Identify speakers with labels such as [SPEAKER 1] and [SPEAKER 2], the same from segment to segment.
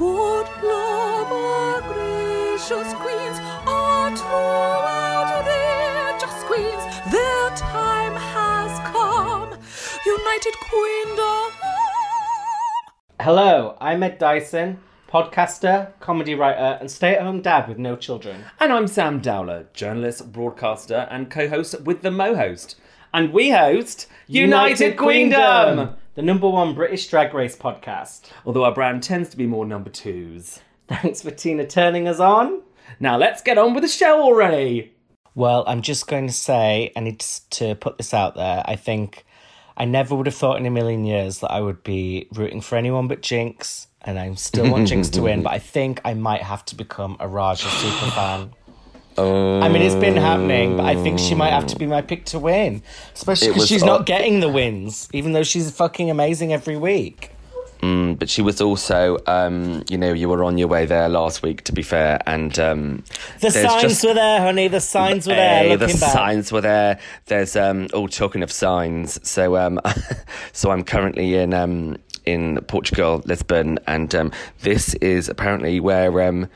[SPEAKER 1] Good love, our gracious queens, are throughout their queens. Their time has come. United Queendom.
[SPEAKER 2] Hello, I'm Ed Dyson, podcaster, comedy writer, and stay at home dad with no children.
[SPEAKER 3] And I'm Sam Dowler, journalist, broadcaster, and co host with the Mo host. And we host
[SPEAKER 2] United Queendom, the number one British drag race podcast.
[SPEAKER 3] Although our brand tends to be more number twos.
[SPEAKER 2] Thanks for Tina turning us on.
[SPEAKER 3] Now let's get on with the show already.
[SPEAKER 2] Well, I'm just going to say, I need to put this out there. I think I never would have thought in a million years that I would be rooting for anyone but Jinkx, and I am still want Jinkx to win, but I think I might have to become a Raja super fan. I mean, it's been happening, but I think she might have to be my pick to win, especially because she's not getting the wins, even though she's fucking amazing every week.
[SPEAKER 4] Mm, but she was also, um, you know, you were on your way there last week, to be fair, and um,
[SPEAKER 2] The signs
[SPEAKER 4] just-
[SPEAKER 2] were there, honey. The signs were there.
[SPEAKER 4] Hey, the
[SPEAKER 2] back.
[SPEAKER 4] signs were there. There's um, all talking of signs. So, um, so I'm currently in um, in Portugal, Lisbon, and um, this is apparently where um,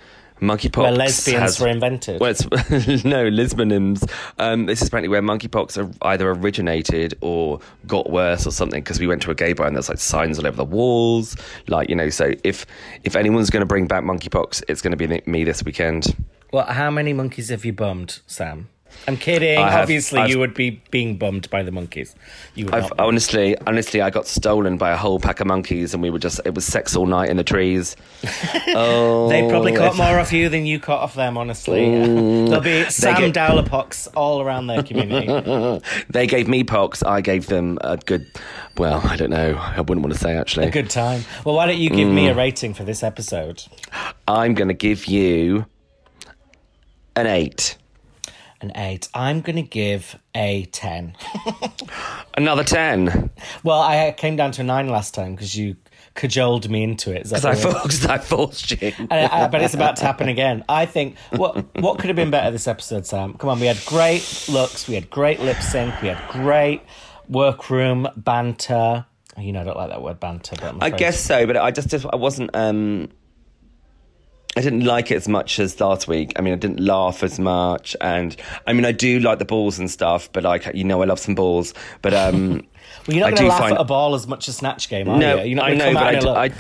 [SPEAKER 4] monkeypox
[SPEAKER 2] Where lesbians
[SPEAKER 4] has-
[SPEAKER 2] were invented.
[SPEAKER 4] Well, it's no Lisbonans. Um, this is apparently where monkeypox are either originated or got worse or something. Because we went to a gay bar and there's like signs all over the walls. Like you know, so if if anyone's going to bring back monkeypox, it's going to be me this weekend.
[SPEAKER 2] Well, how many monkeys have you bummed, Sam? I'm kidding.
[SPEAKER 4] I
[SPEAKER 2] Obviously,
[SPEAKER 4] I've-
[SPEAKER 2] you would be being bummed by the monkeys. You would
[SPEAKER 4] honestly, honestly, I got stolen by a whole pack of monkeys, and we were just, it was sex all night in the trees. oh,
[SPEAKER 2] They probably oh,
[SPEAKER 4] caught
[SPEAKER 2] more off you than you caught off them, honestly. Mm. There'll be Sam
[SPEAKER 4] get-
[SPEAKER 2] Dowler all around their community.
[SPEAKER 4] They gave me pox. I gave them a good. Well, I don't know. I wouldn't want to say actually.
[SPEAKER 2] A good time. Well, why don't you give me a mm. rating for this episode?
[SPEAKER 4] I'm going to give you an eight.
[SPEAKER 2] An eight. I'm going to give a 10.
[SPEAKER 4] Another ten.
[SPEAKER 2] well, I came down to a nine last time because you cajoled me into it.
[SPEAKER 4] Because I,
[SPEAKER 2] the word?
[SPEAKER 4] for- 'cause I forced you.
[SPEAKER 2] And I, but it's about to happen again. I think what what could have been better this episode, Sam? Come on, we had great looks, we had great lip sync, we had great workroom banter. You know, I don't like that word banter, but
[SPEAKER 4] I guess so, but I just, just I wasn't. um I didn't like it as much as last week. I mean, I didn't laugh as much, and I mean, I do like the balls and stuff. But like, you know, I love some balls. But um,
[SPEAKER 2] Well, you're not going to laugh
[SPEAKER 4] find-
[SPEAKER 2] at a ball as much as Snatch Game, are
[SPEAKER 4] no,
[SPEAKER 2] you? You're not
[SPEAKER 4] I know, but I do, I,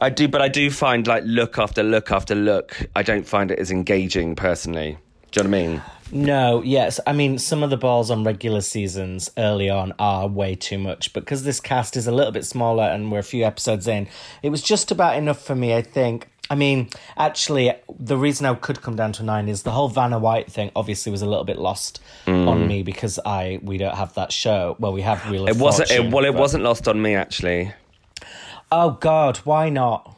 [SPEAKER 4] I do, but I do find like look after look after look. I don't find it as engaging personally. Do you know what I mean?
[SPEAKER 2] No, yes. I mean, some of the balls on regular seasons early on are way too much, but because this cast is a little bit smaller and we're a few episodes in, it was just about enough for me, I think. I mean, actually, the reason I could come down to nine is the whole Vanna White thing. Obviously, was a little bit lost mm. on me because I we don't have that show. Well, we have of
[SPEAKER 4] It wasn't. It, well, it
[SPEAKER 2] but-
[SPEAKER 4] wasn't lost on me actually.
[SPEAKER 2] Oh God, why not?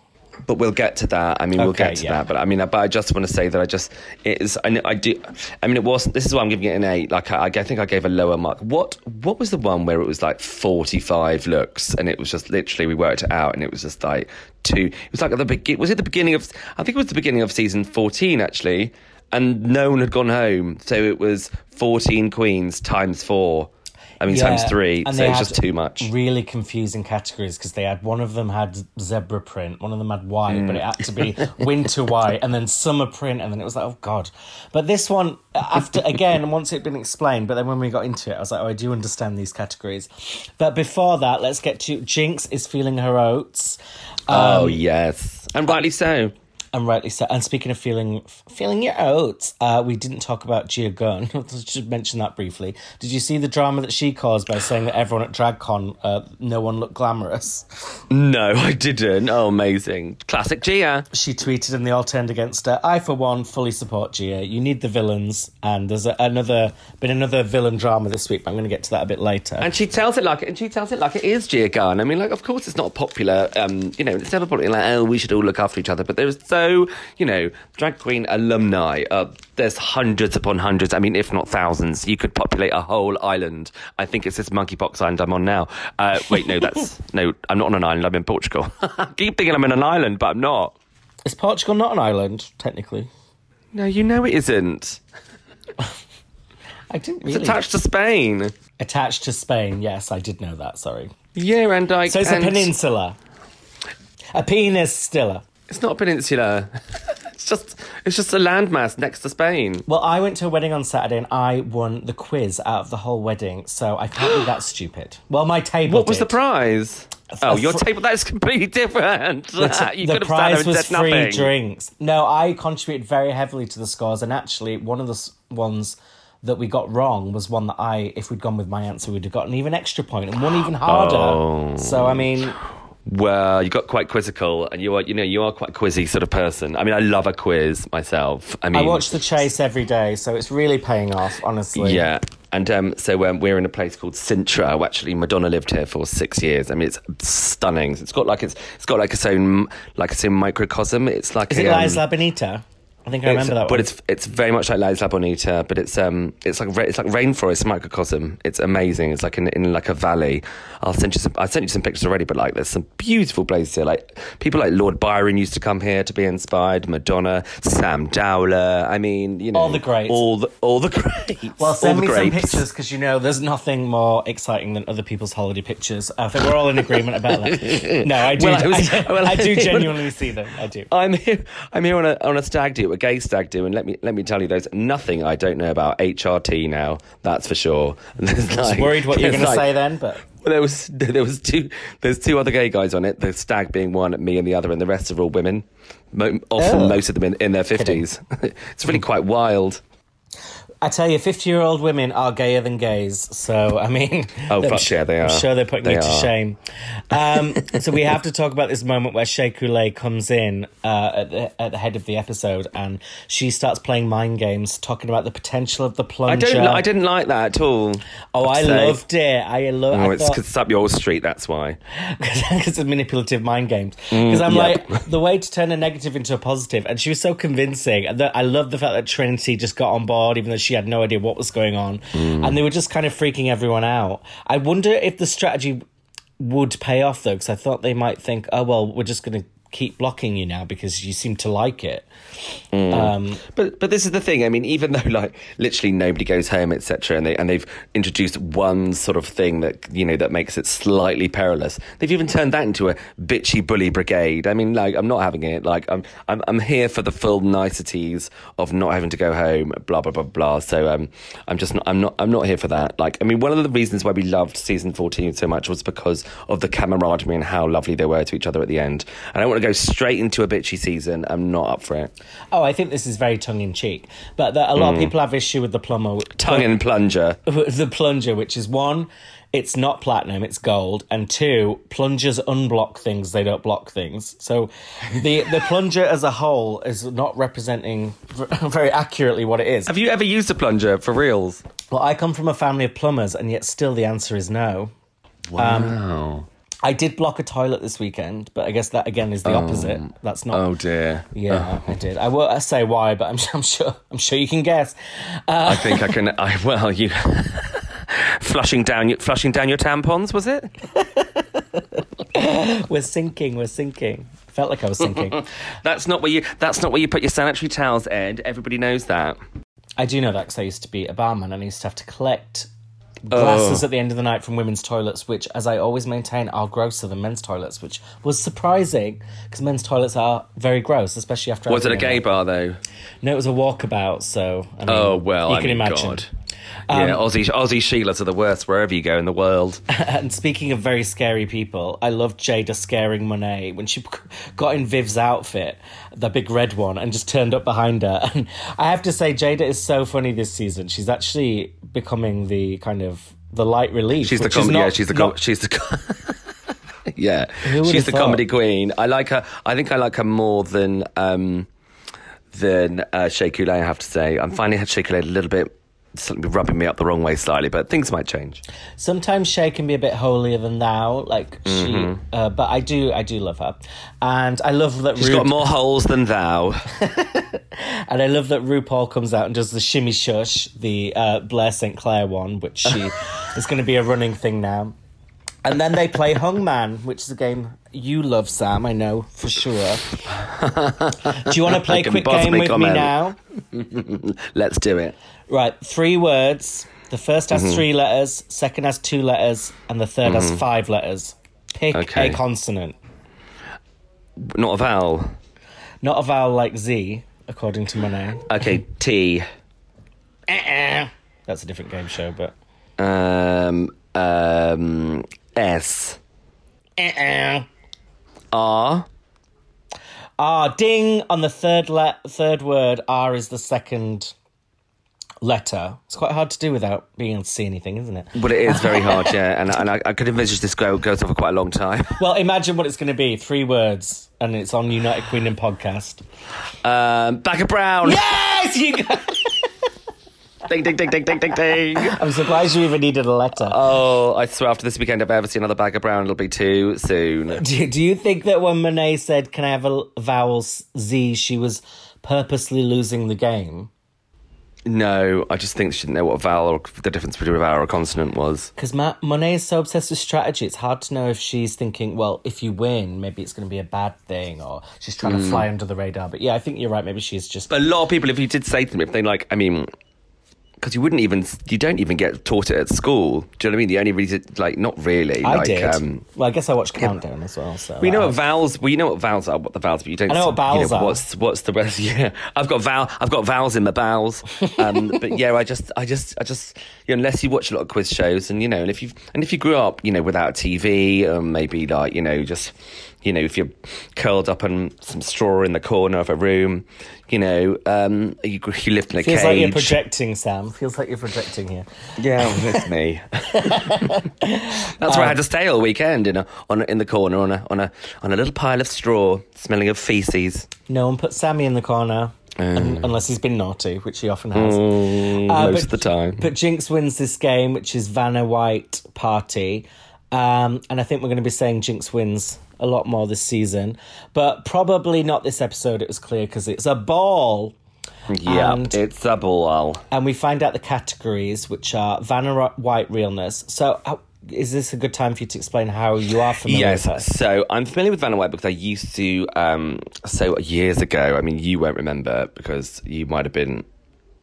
[SPEAKER 4] But we'll get to that. I mean, we'll get to
[SPEAKER 2] yeah.
[SPEAKER 4] that. But I mean, but I just want to say that I just it is. I, I do. I mean, it wasn't. This is why I'm giving it an eight. Like I, I think I gave a lower mark. What What was the one where it was like 45 looks, and it was just literally we worked it out, and it was just like two. It was like at the begin. Was it the beginning of? I think it was the beginning of season 14 actually, and no one had gone home, so it was 14 queens times four. I mean, times three.
[SPEAKER 2] and
[SPEAKER 4] So
[SPEAKER 2] they
[SPEAKER 4] it was
[SPEAKER 2] had
[SPEAKER 4] just too much.
[SPEAKER 2] Really confusing categories because they had one of them had zebra print, one of them had white, but it had to be mm. winter white, and then summer print, and then it was like, oh god. But this one, after again, once it'd been explained, but then when we got into it, I was like, oh, I do understand these categories. But before that, let's get to Jinkx is feeling her oats.
[SPEAKER 4] oh um, yes, and rightly so.
[SPEAKER 2] And rightly so. And speaking of feeling feeling your oats, uh, we didn't talk about Gia Gunn. I should mention that briefly. Did you see the drama that she caused by saying that everyone at DragCon, uh, no one looked glamorous?
[SPEAKER 4] No, I didn't. Oh, amazing. Classic Gia.
[SPEAKER 2] She tweeted and they all turned against her. I, for one, fully support Gia. You need the villains, and there's a, another been another villain drama this week, but I'm going to get to that a bit later.
[SPEAKER 4] And she tells it like and she tells it like it is Gia Gunn. I mean, like, of course, it's not popular. Um, you know, it's never popular. Like, oh, we should all look after each other. But there's so you know, drag queen alumni. Uh, there's hundreds upon hundreds. I mean, if not thousands. You could populate a whole island. I think it's this monkeypox island I'm on now. Uh, wait, no, that's no. I'm not on an island. I'm in Portugal. I keep thinking I'm in an island, but I'm not.
[SPEAKER 2] Is Portugal not an island, technically?
[SPEAKER 4] No, you know it isn't.
[SPEAKER 2] I didn't
[SPEAKER 4] It's attached to Spain.
[SPEAKER 2] Attached to Spain, yes, I did know that, sorry.
[SPEAKER 4] Yeah, and I.
[SPEAKER 2] So it's a peninsula. A penis stiller.
[SPEAKER 4] It's not a peninsula. it's just it's just a landmass next to Spain.
[SPEAKER 2] Well, I went to a wedding on Saturday and I won the quiz out of the whole wedding, so I can't be that stupid. Well, my table.
[SPEAKER 4] What was the prize? Oh, your
[SPEAKER 2] fr-
[SPEAKER 4] table. That's completely different.
[SPEAKER 2] The,
[SPEAKER 4] you
[SPEAKER 2] the
[SPEAKER 4] could have sat there
[SPEAKER 2] prize was free
[SPEAKER 4] nothing.
[SPEAKER 2] drinks. No, I contributed very heavily to the scores, and actually, one of the s- ones that we got wrong was one that I, if we'd gone with my answer, we'd have gotten even extra point and one even harder.
[SPEAKER 4] Oh.
[SPEAKER 2] So, I mean,
[SPEAKER 4] Well, you got quite quizzical, and you are, you know, you are quite a quizzy sort of person. I mean, I love a quiz myself. I mean,
[SPEAKER 2] I watch The Chase every day, so it's really paying off, honestly.
[SPEAKER 4] Yeah. And um, so um, we're in a place called Sintra. Actually, Madonna lived here for six years. I mean, it's stunning. It's got like it's it's got like its own like its own microcosm. It's like
[SPEAKER 2] Is
[SPEAKER 4] a,
[SPEAKER 2] it
[SPEAKER 4] um,
[SPEAKER 2] La Isla Bonita? I think I
[SPEAKER 4] it's-
[SPEAKER 2] remember that
[SPEAKER 4] but
[SPEAKER 2] one.
[SPEAKER 4] it's it's very much like La Isla Bonita, but it's um it's like it's like rainforest microcosm. It's amazing. It's like in, in like a valley. I'll send you some. I sent you some pictures already, but like there's some beautiful places here. Like people like Lord Byron used to come here to be inspired. Madonna, Sam Dowler. I mean, you know,
[SPEAKER 2] All the greats.
[SPEAKER 4] all the all the greats.
[SPEAKER 2] Well, send
[SPEAKER 4] all
[SPEAKER 2] me some pictures because you know there's nothing more exciting than other people's holiday pictures. I think we're all in agreement about that. No, I do.
[SPEAKER 4] Well, I was-
[SPEAKER 2] I, do-
[SPEAKER 4] well,
[SPEAKER 2] I do genuinely see them. I do.
[SPEAKER 4] I'm here. I'm here on a on a stag do, a gay stag do, and let me let me tell you, there's nothing I don't know about HRT now. That's for sure.
[SPEAKER 2] I was
[SPEAKER 4] like-
[SPEAKER 2] worried what you were
[SPEAKER 4] there's
[SPEAKER 2] going to say then, but
[SPEAKER 4] Well, there was there was two there's two other gay guys on it. The stag being one, me and the other, and the rest are all women. Mo- often
[SPEAKER 2] Oh.
[SPEAKER 4] most of them in, in their fifties. it's really quite wild.
[SPEAKER 2] I tell you, 50 year old women are gayer than gays. So, I mean,
[SPEAKER 4] Oh,
[SPEAKER 2] I'm
[SPEAKER 4] fuck yeah, they are.
[SPEAKER 2] I'm sure they're putting
[SPEAKER 4] They
[SPEAKER 2] you to
[SPEAKER 4] are.
[SPEAKER 2] shame. Um, so, we have to talk about this moment where Shea Coulee comes in uh, at, the, at the head of the episode and she starts playing mind games, talking about the potential of the
[SPEAKER 4] I don't I didn't like that at all.
[SPEAKER 2] Oh, I loved it. I love
[SPEAKER 4] Oh,
[SPEAKER 2] I
[SPEAKER 4] it's because it's up your street. That's why.
[SPEAKER 2] because it's manipulative mind games. Because I'm
[SPEAKER 4] yep.
[SPEAKER 2] like the way to turn a negative into a positive, and she was so convincing. And I love the fact that Trinity just got on board, even though she had no idea what was going on, mm. and they were just kind of freaking everyone out. I wonder if the strategy would pay off though, because I thought they might think, oh well, we're just going to keep blocking you now because you seem to like it. Um,
[SPEAKER 4] But but this is the thing. I mean, even though like literally nobody goes home, etc., and they and they've introduced one sort of thing that you know that makes it slightly perilous. They've even turned that into a bitchy bully brigade. I mean, like I'm not having it. Like I'm I'm I'm here for the full niceties of not having to go home. Blah blah blah blah. So um, I'm just not I'm not I'm not here for that. Like I mean, one of the reasons why we loved season 14 so much was because of the camaraderie and how lovely they were to each other at the end. And I want to go straight into a bitchy season. I'm not up for it.
[SPEAKER 2] oh, I think this is very tongue in cheek, but that a lot of mm. people have issue with the plumber.
[SPEAKER 4] Tongue and plunger.
[SPEAKER 2] the plunger, which is one, it's not platinum, it's gold, and two, plungers unblock things, they don't block things. So the the plunger as a whole is not representing very accurately what it is.
[SPEAKER 4] Have you ever used a plunger for reals?
[SPEAKER 2] Well, I come from a family of plumbers, and yet still the answer is no.
[SPEAKER 4] Wow.
[SPEAKER 2] Um, I did block a toilet this weekend, but I guess that again is the opposite. Um, that's not.
[SPEAKER 4] oh dear.
[SPEAKER 2] Yeah, oh. I did. I won't say why, but I'm, I'm sure. I'm sure you can guess.
[SPEAKER 4] I uh, think I can. I well, you flushing down your flushing down your tampons was it?
[SPEAKER 2] We're sinking. We're sinking. Felt like I was sinking.
[SPEAKER 4] That's not where you. That's not where you put your sanitary towels, Ed. Everybody knows that.
[SPEAKER 2] I do know that because I used to be a barman and I used to have to collect glasses
[SPEAKER 4] Oh.
[SPEAKER 2] at the end of the night from women's toilets, which, as I always maintain, are grosser than men's toilets, which was surprising because men's toilets are very gross, especially after.
[SPEAKER 4] Was it a gay bar though?
[SPEAKER 2] No, it was a walkabout. So I oh, mean,
[SPEAKER 4] Oh well,
[SPEAKER 2] you
[SPEAKER 4] I
[SPEAKER 2] can
[SPEAKER 4] mean,
[SPEAKER 2] imagine.
[SPEAKER 4] God. Yeah, Aussie Aussie Sheilas are the worst wherever you go in the world.
[SPEAKER 2] And speaking of very scary people, I loved Jaida scaring Monet when she got in Viv's outfit, the big red one, and just turned up behind her. And I have to say, Jaida is so funny this season. She's actually becoming the kind of the light relief.
[SPEAKER 4] She's the
[SPEAKER 2] which is
[SPEAKER 4] com-
[SPEAKER 2] not-
[SPEAKER 4] yeah, she's the com-
[SPEAKER 2] not-
[SPEAKER 4] she's the com- yeah, she's the
[SPEAKER 2] thought?
[SPEAKER 4] comedy queen. I like her. I think I like her more than um than uh, Shea Coulee. I have to say, I'm finding Shea Coulee a little bit something rubbing me up the wrong way slightly, but things might change.
[SPEAKER 2] Sometimes Shea can be a bit holier than thou, like she. Uh, but I do, I do love her, and I love that.
[SPEAKER 4] Mm-hmm. She's
[SPEAKER 2] Ru-
[SPEAKER 4] got more holes than thou.
[SPEAKER 2] And I love that RuPaul comes out and does the shimmy shush, the uh, Blair St. Clair one, which she is going to be a running thing now. And then they play Hung Man, which is a game you love, Sam. I know for sure. Do you want to play a quick game with
[SPEAKER 4] comment.
[SPEAKER 2] me now?
[SPEAKER 4] Let's do it.
[SPEAKER 2] Right, three words. The first
[SPEAKER 4] Mm-hmm.
[SPEAKER 2] has three letters, second has two letters, and the 3rd has five letters. Pick
[SPEAKER 4] Okay.
[SPEAKER 2] a consonant.
[SPEAKER 4] Not a vowel.
[SPEAKER 2] Not a vowel like Z, according to Monet.
[SPEAKER 4] Okay, T.
[SPEAKER 2] That's a different game show, but.
[SPEAKER 4] Um, um, S. R.
[SPEAKER 2] Ah, ding on the third le- third word. R is the second letter. It's quite hard to do without being able to see anything, isn't it?
[SPEAKER 4] Well, it is very hard, yeah. And, and I, I could envisage this go, goes on for quite a long time.
[SPEAKER 2] Well, imagine what it's going to be. Three words, and it's on United Queendom podcast.
[SPEAKER 4] Um, Bag of Brown.
[SPEAKER 2] Yes, you. Got-
[SPEAKER 4] Ding, ding, ding, ding, ding, ding, ding.
[SPEAKER 2] I'm surprised you even needed a letter.
[SPEAKER 4] Oh, I swear after this weekend, if I ever see another bag of Brown, it'll be too soon.
[SPEAKER 2] do, do you think that when Monet said, "Can I have a vowel Z," she was purposely losing the game?
[SPEAKER 4] No, I just think she didn't know what a vowel or the difference between a vowel or a consonant was.
[SPEAKER 2] Because Ma- Monet is so obsessed with strategy, it's hard to know if she's thinking, well, if you win, maybe it's going to be a bad thing, or she's trying to hmm. fly under the radar. But yeah, I think you're right. Maybe she's just.
[SPEAKER 4] But a lot of people, if you did say to them, if they like, I mean, because you wouldn't even, you don't even get taught it at school. Do you know what I mean? The only reason, like, not really.
[SPEAKER 2] I
[SPEAKER 4] like,
[SPEAKER 2] did.
[SPEAKER 4] Um,
[SPEAKER 2] well, I guess I watched Countdown as well. So
[SPEAKER 4] we know what vowels. Well, you know what vowels are. What the vowels, but you don't.
[SPEAKER 2] I know what
[SPEAKER 4] you
[SPEAKER 2] vowels are.
[SPEAKER 4] What's what's the rest? Yeah, I've got vowel. I've got vowels in my bowels. Um, but yeah, I just, I just, I just. You know, unless you watch a lot of quiz shows, and you know, and if you and if you grew up, you know, without TV, um, maybe like you know, just you know, if you're curled up on some straw in the corner of a room, you know, um, you, you lived in a
[SPEAKER 2] Feels
[SPEAKER 4] cage.
[SPEAKER 2] like you're projecting, Sam. Feels like you're projecting here.
[SPEAKER 4] Yeah, it's me. That's where I had to stay all weekend in a, on in the corner on a on a on a little pile of straw, smelling of feces.
[SPEAKER 2] No one put Sammy in the corner. un- unless he's been naughty, which he often has.
[SPEAKER 4] Mm,
[SPEAKER 2] Uh,
[SPEAKER 4] most
[SPEAKER 2] but-
[SPEAKER 4] of the time.
[SPEAKER 2] But Jinkx wins this game, which is Vanna White Party. Um, and I think we're going to be saying Jinkx wins a lot more this season. But probably not this episode, it was clear, because it's a ball.
[SPEAKER 4] yeah, it's a ball.
[SPEAKER 2] And we find out the categories, which are Vanna White realness. So uh, is this a good time for you to explain how you are familiar
[SPEAKER 4] Yes,
[SPEAKER 2] with her?
[SPEAKER 4] so I'm familiar with Vanna White because I used to. Um, so years ago, I mean, you won't remember because you might have been.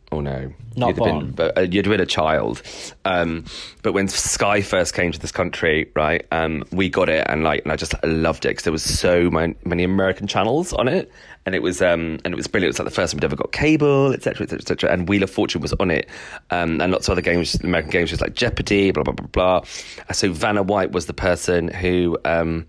[SPEAKER 4] Oh no,
[SPEAKER 2] Not
[SPEAKER 4] you'd have
[SPEAKER 2] born.
[SPEAKER 4] been, but uh, you'd have been a child. Um, but when Sky first came to this country, right, um, we got it, and like, and I just loved it because there was so many, many American channels on it, and it was, um, and it was brilliant. It was like the first time we'd ever got cable, etc., etc., etc. And Wheel of Fortune was on it, um, and lots of other games, American games, just like Jeopardy, blah blah blah blah. So Vanna White was the person who. Um,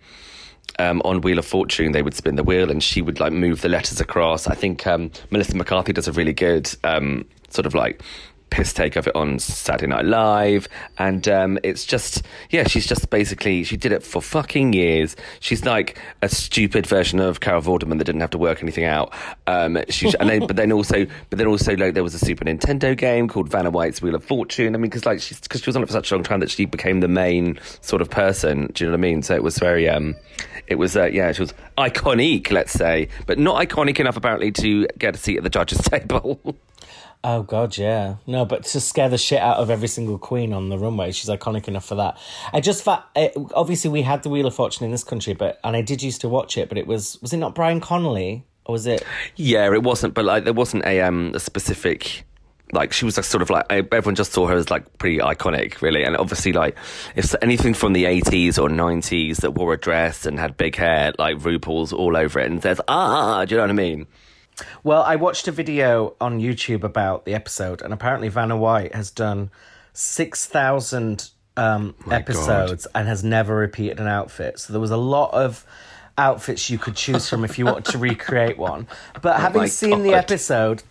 [SPEAKER 4] um, on Wheel of Fortune, they would spin the wheel and she would like move the letters across. I think um, Melissa McCarthy does a really good um, sort of like piss take of it on Saturday Night Live, and um, it's just yeah, she's just basically she did it for fucking years. She's like a stupid version of Carol Vorderman that didn't have to work anything out. Um, she's and then, but then also but then also like there was a Super Nintendo game called Vanna White's Wheel of Fortune. I mean, because like she's because she was on it for such a long time that she became the main sort of person. Do you know what I mean? So it was very um, it was uh, yeah, it was iconic, let's say, but not iconic enough apparently to get a seat at the judges' table.
[SPEAKER 2] Oh god, yeah. No, but to scare the shit out of every single queen on the runway, she's iconic enough for that. I just fa- uh, obviously we had the Wheel of Fortune in this country, but and I did used to watch it, but it was was it not Brian Connolly or was it?
[SPEAKER 4] Yeah, it wasn't, but like there wasn't a um a specific like she was like sort of like everyone just saw her as like pretty iconic, really, and obviously like if anything from the eighties or nineties that wore a dress and had big hair, like RuPaul's all over it and says ah, do you know what I mean?
[SPEAKER 2] Well, I watched a video on YouTube about the episode, and apparently Vanna White has done six thousand um, episodes and has never repeated an outfit. So there was a lot of outfits you could choose from if you wanted to recreate one. But having
[SPEAKER 4] my
[SPEAKER 2] seen the episode,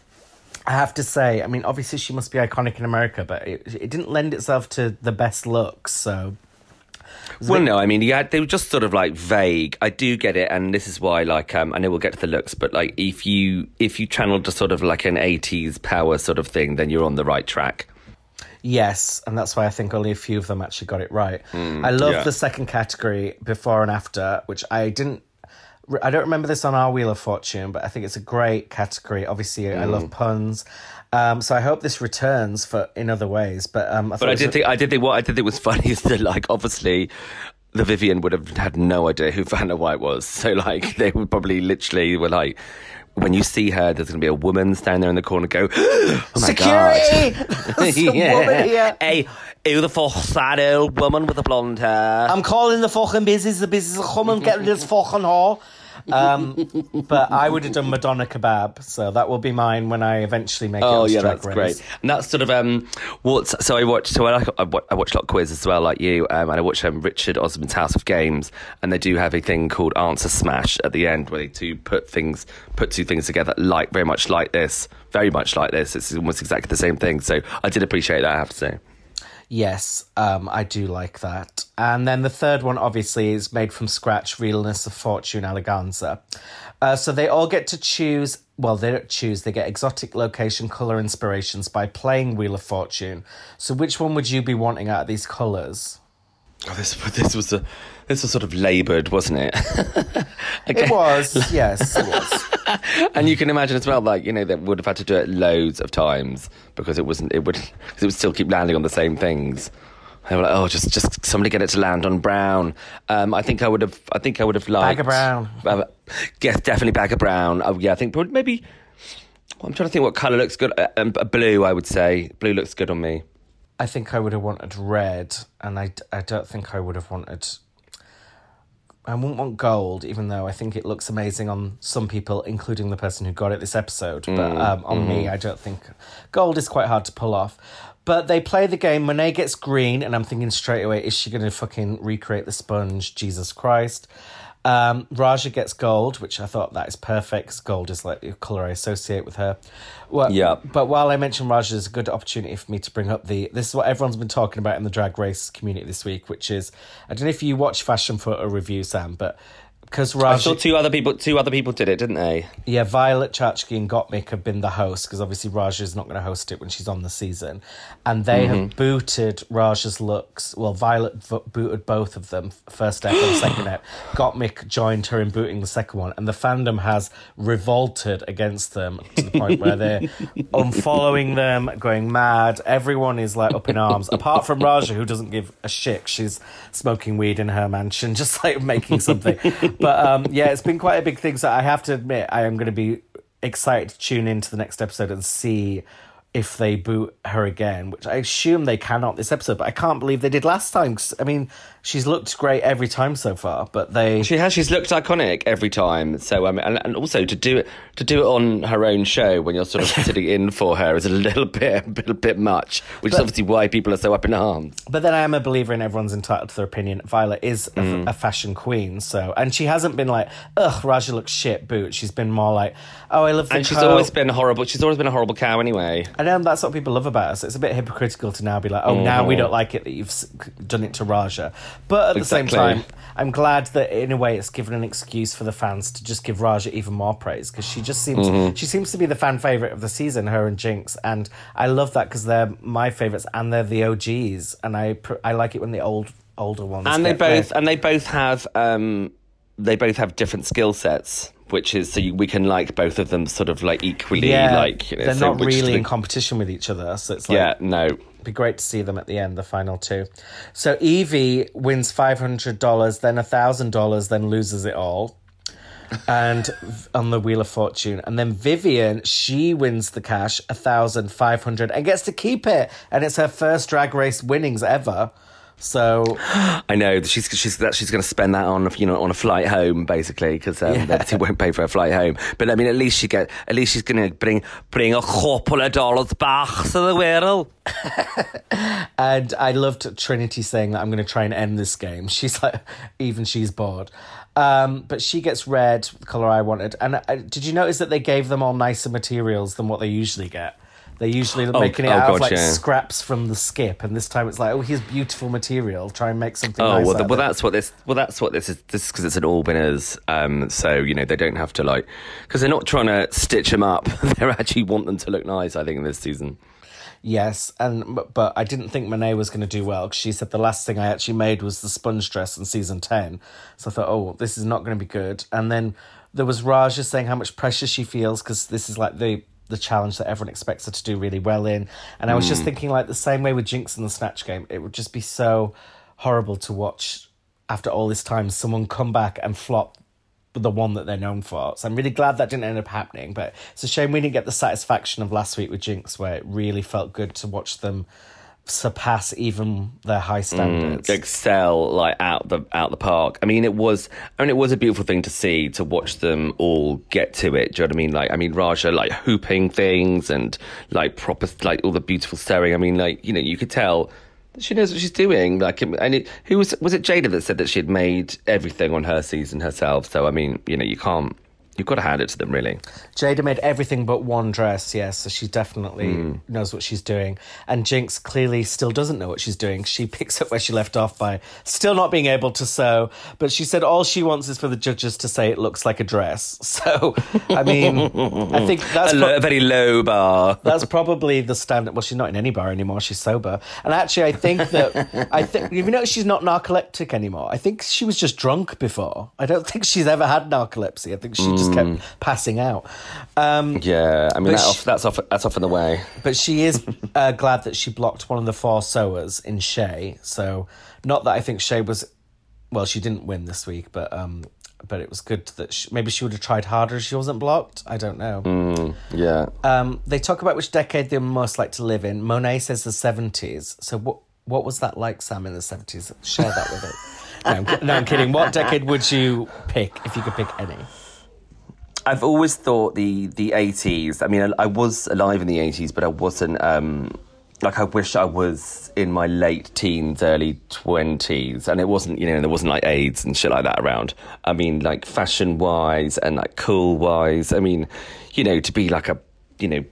[SPEAKER 2] I have to say, I mean, obviously she must be iconic in America, but it, it didn't lend itself to the best looks. So
[SPEAKER 4] Well, no, I mean, yeah, they were just sort of like vague. I do get it, and this is why, like, um, I know we'll get to the looks, but like, if you if you channeled to sort of like an '80s power sort of thing, then you're on the right track.
[SPEAKER 2] Yes, and that's why I think only a few of them actually got it right. I love
[SPEAKER 4] yeah.
[SPEAKER 2] the second category, before and after, which I didn't. I don't remember this on our Wheel of Fortune, but I think it's a great category. Obviously, I love puns, um, so I hope this returns for in other ways. But um, I
[SPEAKER 4] But I did think I did think what I did think was funny is that like obviously the Vivienne would have had no idea who Vanna White was. So like they would probably literally were like when you see her, there's going to be a woman standing there in the corner. Go, oh my
[SPEAKER 2] security.
[SPEAKER 4] god,
[SPEAKER 2] There's a woman here.
[SPEAKER 4] Hey, who the fuck sad old woman with the blonde hair?
[SPEAKER 2] I'm calling the fucking business. The business come and get this fucking whore. Um, but I would have done Madonna kebab, so that will be mine when I eventually make it.
[SPEAKER 4] Oh yeah, that's
[SPEAKER 2] Race.
[SPEAKER 4] great. And that's sort of um, what's so I watched so I, like, I wa- I watched a lot of quiz as well, like you, um, and I watched um, Richard Osman's House of Games, and they do have a thing called Answer Smash at the end, where they do put things, put two things together, like very much like this, very much like this. It's almost exactly the same thing. So I did appreciate that. I have to say.
[SPEAKER 2] Yes, um, I do like that. And then the third one, obviously, is made from scratch Realness of Fortune Eleganza. Uh, so they all get to choose, well, they don't choose, they get exotic location color inspirations by playing Wheel of Fortune. So which one would you be wanting out of these colors?
[SPEAKER 4] Oh, this this was a this was sort of laboured, wasn't it?
[SPEAKER 2] It was, yes, it was.
[SPEAKER 4] and you can imagine as well, like you know, they would have had to do it loads of times because it wasn't. It would because it would still keep landing on the same things. They were like, oh, just just somebody get it to land on brown. Um, I think I would have. I think I would have liked
[SPEAKER 2] Bag of brown.
[SPEAKER 4] Uh, yes, definitely bag of brown. Oh, yeah, I think probably maybe. I'm trying to think what colour looks good. Uh, um, blue, I would say. Blue looks good on me.
[SPEAKER 2] I think I would have wanted red, and I, I don't think I would have wanted. I wouldn't want gold, even though I think it looks amazing on some people, including the person who got it this episode. But um, on me, I don't think gold is quite hard to pull off. But they play the game. Monet gets green, and I'm thinking straight away, is she going to fucking recreate the sponge? Jesus Christ. Um, Raja gets gold, which I thought that is perfect 'cause gold is like the color I associate with her. Well,
[SPEAKER 4] Yeah.
[SPEAKER 2] But while I mentioned Raja, there's a good opportunity for me to bring up the. This is what everyone's been talking about in the drag race community this week, which is I don't know if you watch Fashion Photo Review, Sam, but because
[SPEAKER 4] I saw two other people. Two other people did it, didn't they?
[SPEAKER 2] yeah, Violet Chachki and Gottmik have been the hosts because obviously Raja is not going to host it when she's on the season, and they have mm-hmm. booted Raja's looks. Well, Violet v- booted both of them, first step and second step. Gottmik joined her in booting the second one, and the fandom has revolted against them to the point where they're unfollowing them, going mad. Everyone is like up in arms, apart from Raja, who doesn't give a shit. She's smoking weed in her mansion, just like making something. But um, yeah, it's been quite a big thing. So I have to admit, I am going to be excited to tune into the next episode and see if they boot her again, which I assume they cannot this episode, but I can't believe they did last time. I mean, she's looked great every time so far, but they.
[SPEAKER 4] She has. She's looked iconic every time. So um, and, and also to do it to do it on her own show when you're sort of sitting in for her is a little bit a little bit much, which is obviously why people are so up in arms.
[SPEAKER 2] But then I am a believer in everyone's entitled to their opinion. Violet is a,
[SPEAKER 4] Mm.
[SPEAKER 2] a fashion queen, so and she hasn't been like, ugh, Raja looks shit, boot. She's been more like, oh, I love the
[SPEAKER 4] And she's
[SPEAKER 2] coat.
[SPEAKER 4] always been horrible. She's always been a horrible cow anyway.
[SPEAKER 2] And that's what people love about us. It's a bit hypocritical to now be like, oh, now we don't like it that you've done it to Raja. But at the same time, I'm glad that in a way it's given an excuse for the fans to just give Raja even more praise because she just seems she seems to be the fan favorite of the season, her and Jinkx, and I love that because they're my favorites and they're the OGs, and I pr- I like it when the old older ones
[SPEAKER 4] And they both
[SPEAKER 2] their-
[SPEAKER 4] and they both have um, they both have different skill sets, which is so you, we can like both of them sort of like equally.
[SPEAKER 2] yeah,
[SPEAKER 4] like you know,
[SPEAKER 2] they're
[SPEAKER 4] so
[SPEAKER 2] not really in competition with each other, so it's like
[SPEAKER 4] Yeah, no.
[SPEAKER 2] Be great to see them at the end, the final two. So Evie wins five hundred dollars, then thousand dollars, then loses it all. And on the Wheel of Fortune, and then Vivienne, she wins the cash, a thousand five hundred, and gets to keep it, and it's her first drag race winnings ever. So
[SPEAKER 4] I know that she's she's that she's going to spend that on you know on a flight home basically because um,
[SPEAKER 2] Yeah.
[SPEAKER 4] they won't pay for a flight home. But I mean, at least she get at least she's going to bring bring a couple of dollars back to the world.
[SPEAKER 2] And I loved Trinity saying that I'm going to try and end this game. She's like, even she's bored. Um, but she gets red, the color I wanted. And uh, did you notice that they gave them all nicer materials than what they usually get? They're usually making it
[SPEAKER 4] oh
[SPEAKER 2] out of like
[SPEAKER 4] yeah.
[SPEAKER 2] scraps from the skip, and this time it's like, oh, here's beautiful material. Try and make something.
[SPEAKER 4] Oh
[SPEAKER 2] nice
[SPEAKER 4] well,
[SPEAKER 2] out
[SPEAKER 4] th-
[SPEAKER 2] of
[SPEAKER 4] well that's what this well that's what this is this because it's an all winners. Um, so you know they don't have to like because they're not trying to stitch them up. they actually want them to look nice. I think in this season.
[SPEAKER 2] Yes, and but- but I didn't think Monet was going to do well because she said the last thing I actually made was the sponge dress in season ten. So I thought, oh, this is not going to be good. And then there was Raja saying how much pressure she feels because this is like the the challenge that everyone expects her to do really well in. And I was just hmm. thinking, like the same way with Jinkx in the Snatch Game, it would just be so horrible to watch after all this time someone come back and flop the one that they're known for. So I'm really glad that didn't end up happening. But it's a shame we didn't get the satisfaction of last week with Jinkx, where it really felt good to watch them surpass even their high mm, standards.
[SPEAKER 4] excel like out the out the park. I mean, it was. I mean, it was a beautiful thing to see to watch them all get to it. Do you know what I mean? Like, I mean, Raja like hooping things and like proper like all the beautiful sewing. I mean, like you know, you could tell. She knows what she's doing. Like, and it, who was was it? Jaida that said that she had made everything on her season herself. So, I mean, you know, you can't. You've got to hand it to them, really.
[SPEAKER 2] Jaida made everything but one dress, yes, so she definitely
[SPEAKER 4] Hmm.
[SPEAKER 2] knows what she's doing. And Jinkx clearly still doesn't know what she's doing. She picks up where she left off by still not being able to sew, but she said all she wants is for the judges to say it looks like a dress. So, I mean, I think that's
[SPEAKER 4] A,
[SPEAKER 2] pro-
[SPEAKER 4] lo- a very low bar.
[SPEAKER 2] that's probably the standard. Well, she's not in any bar anymore. She's sober. And actually, I think that I think you know she's not narcoleptic anymore. I think she was just drunk before. I don't think she's ever had narcolepsy. I think she just kept passing out. Um,
[SPEAKER 4] Yeah, I mean, that
[SPEAKER 2] she-
[SPEAKER 4] off, that's off. That's off in the way.
[SPEAKER 2] but she is uh, glad that she blocked one of the four sewers in Shea. So, not that I think Shea was. Well, she didn't win this week, but um, but it was good that she, maybe she would have tried harder if she wasn't blocked. I don't know.
[SPEAKER 4] Yeah.
[SPEAKER 2] Um, they talk about which decade they most like to live in. Monet says the seventies. So what what was that like, Sam, in the seventies? Share that with us. No no, I'm kidding. What decade would you pick if you could pick any?
[SPEAKER 4] I've always thought the the eighties. I mean, I, I was alive in the eighties, but I wasn't. Um, like I wish I was in my late teens, early twenties, and it wasn't. You know, there wasn't like AIDS and shit like that around. I mean, like fashion wise and like cool wise. I mean, you know, to be like a you know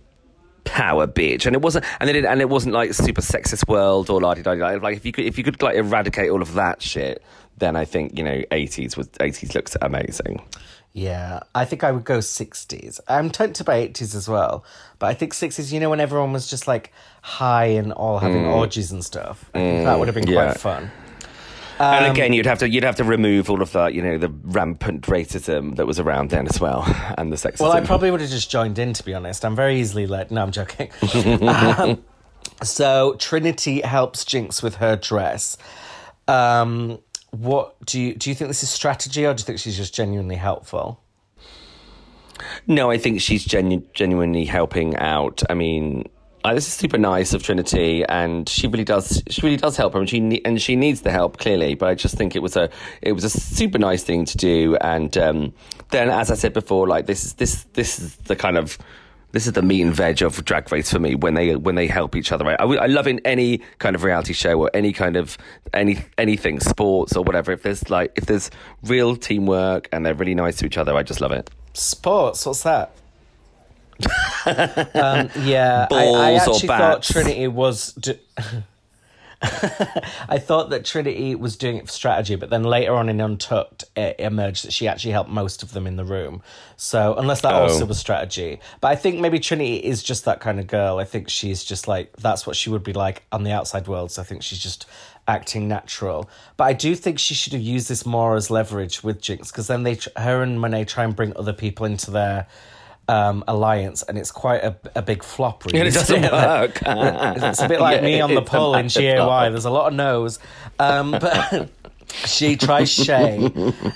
[SPEAKER 4] power bitch, and it wasn't, and it and it wasn't like super sexist world or like like if you could if you could like eradicate all of that shit, then I think you know eighties was eighties looks amazing.
[SPEAKER 2] Yeah, I think I would go sixties. I'm tempted by eighties as well, but I think sixties. You know, when everyone was just like high and all having orgies and stuff. I think that would have been
[SPEAKER 4] yeah.
[SPEAKER 2] quite fun.
[SPEAKER 4] and again, you'd have to you'd have to remove all of that, you know, the rampant racism that was around then as well, and the sexism.
[SPEAKER 2] Well, I probably would have just joined in, to be honest. I'm very easily led. No, I'm joking. um, so Trinity helps Jinkx with her dress. Um, what do you do? You think this is strategy, or do you think she's just genuinely helpful?
[SPEAKER 4] no, I think she's genu- genuinely helping out. I mean, uh, this is super nice of Trinity, and she really does. She really does help her, and she ne- and she needs the help clearly. But I just think it was a it was a super nice thing to do. And um, then, as I said before, like this is this this is the kind of this is the meat and veg of Drag Race for me when they when they help each other. I, I, I love in any kind of reality show or any kind of any anything sports or whatever. If there's like if there's real teamwork and they're really nice to each other, I just love it.
[SPEAKER 2] Sports, what's that? um, yeah, I, I
[SPEAKER 4] Balls or
[SPEAKER 2] actually thought? Trinity was. D- I thought that Trinity was doing it for strategy, but then later on in Untucked, it emerged that she actually helped most of them in the room. So, unless that
[SPEAKER 4] Oh.
[SPEAKER 2] also was strategy, but I think maybe Trinity is just that kind of girl. I think she's just like that's what she would be like on the outside world. So I think she's just acting natural. But I do think she should have used this more as leverage with Jinkx because then they, her and Monet, try and bring other people into their. Um, alliance and it's quite a, a big flop. Really,
[SPEAKER 4] And it doesn't work.
[SPEAKER 2] it's a bit like me on the poll in GAY. There's a lot of no's. Um, but she tries Shea,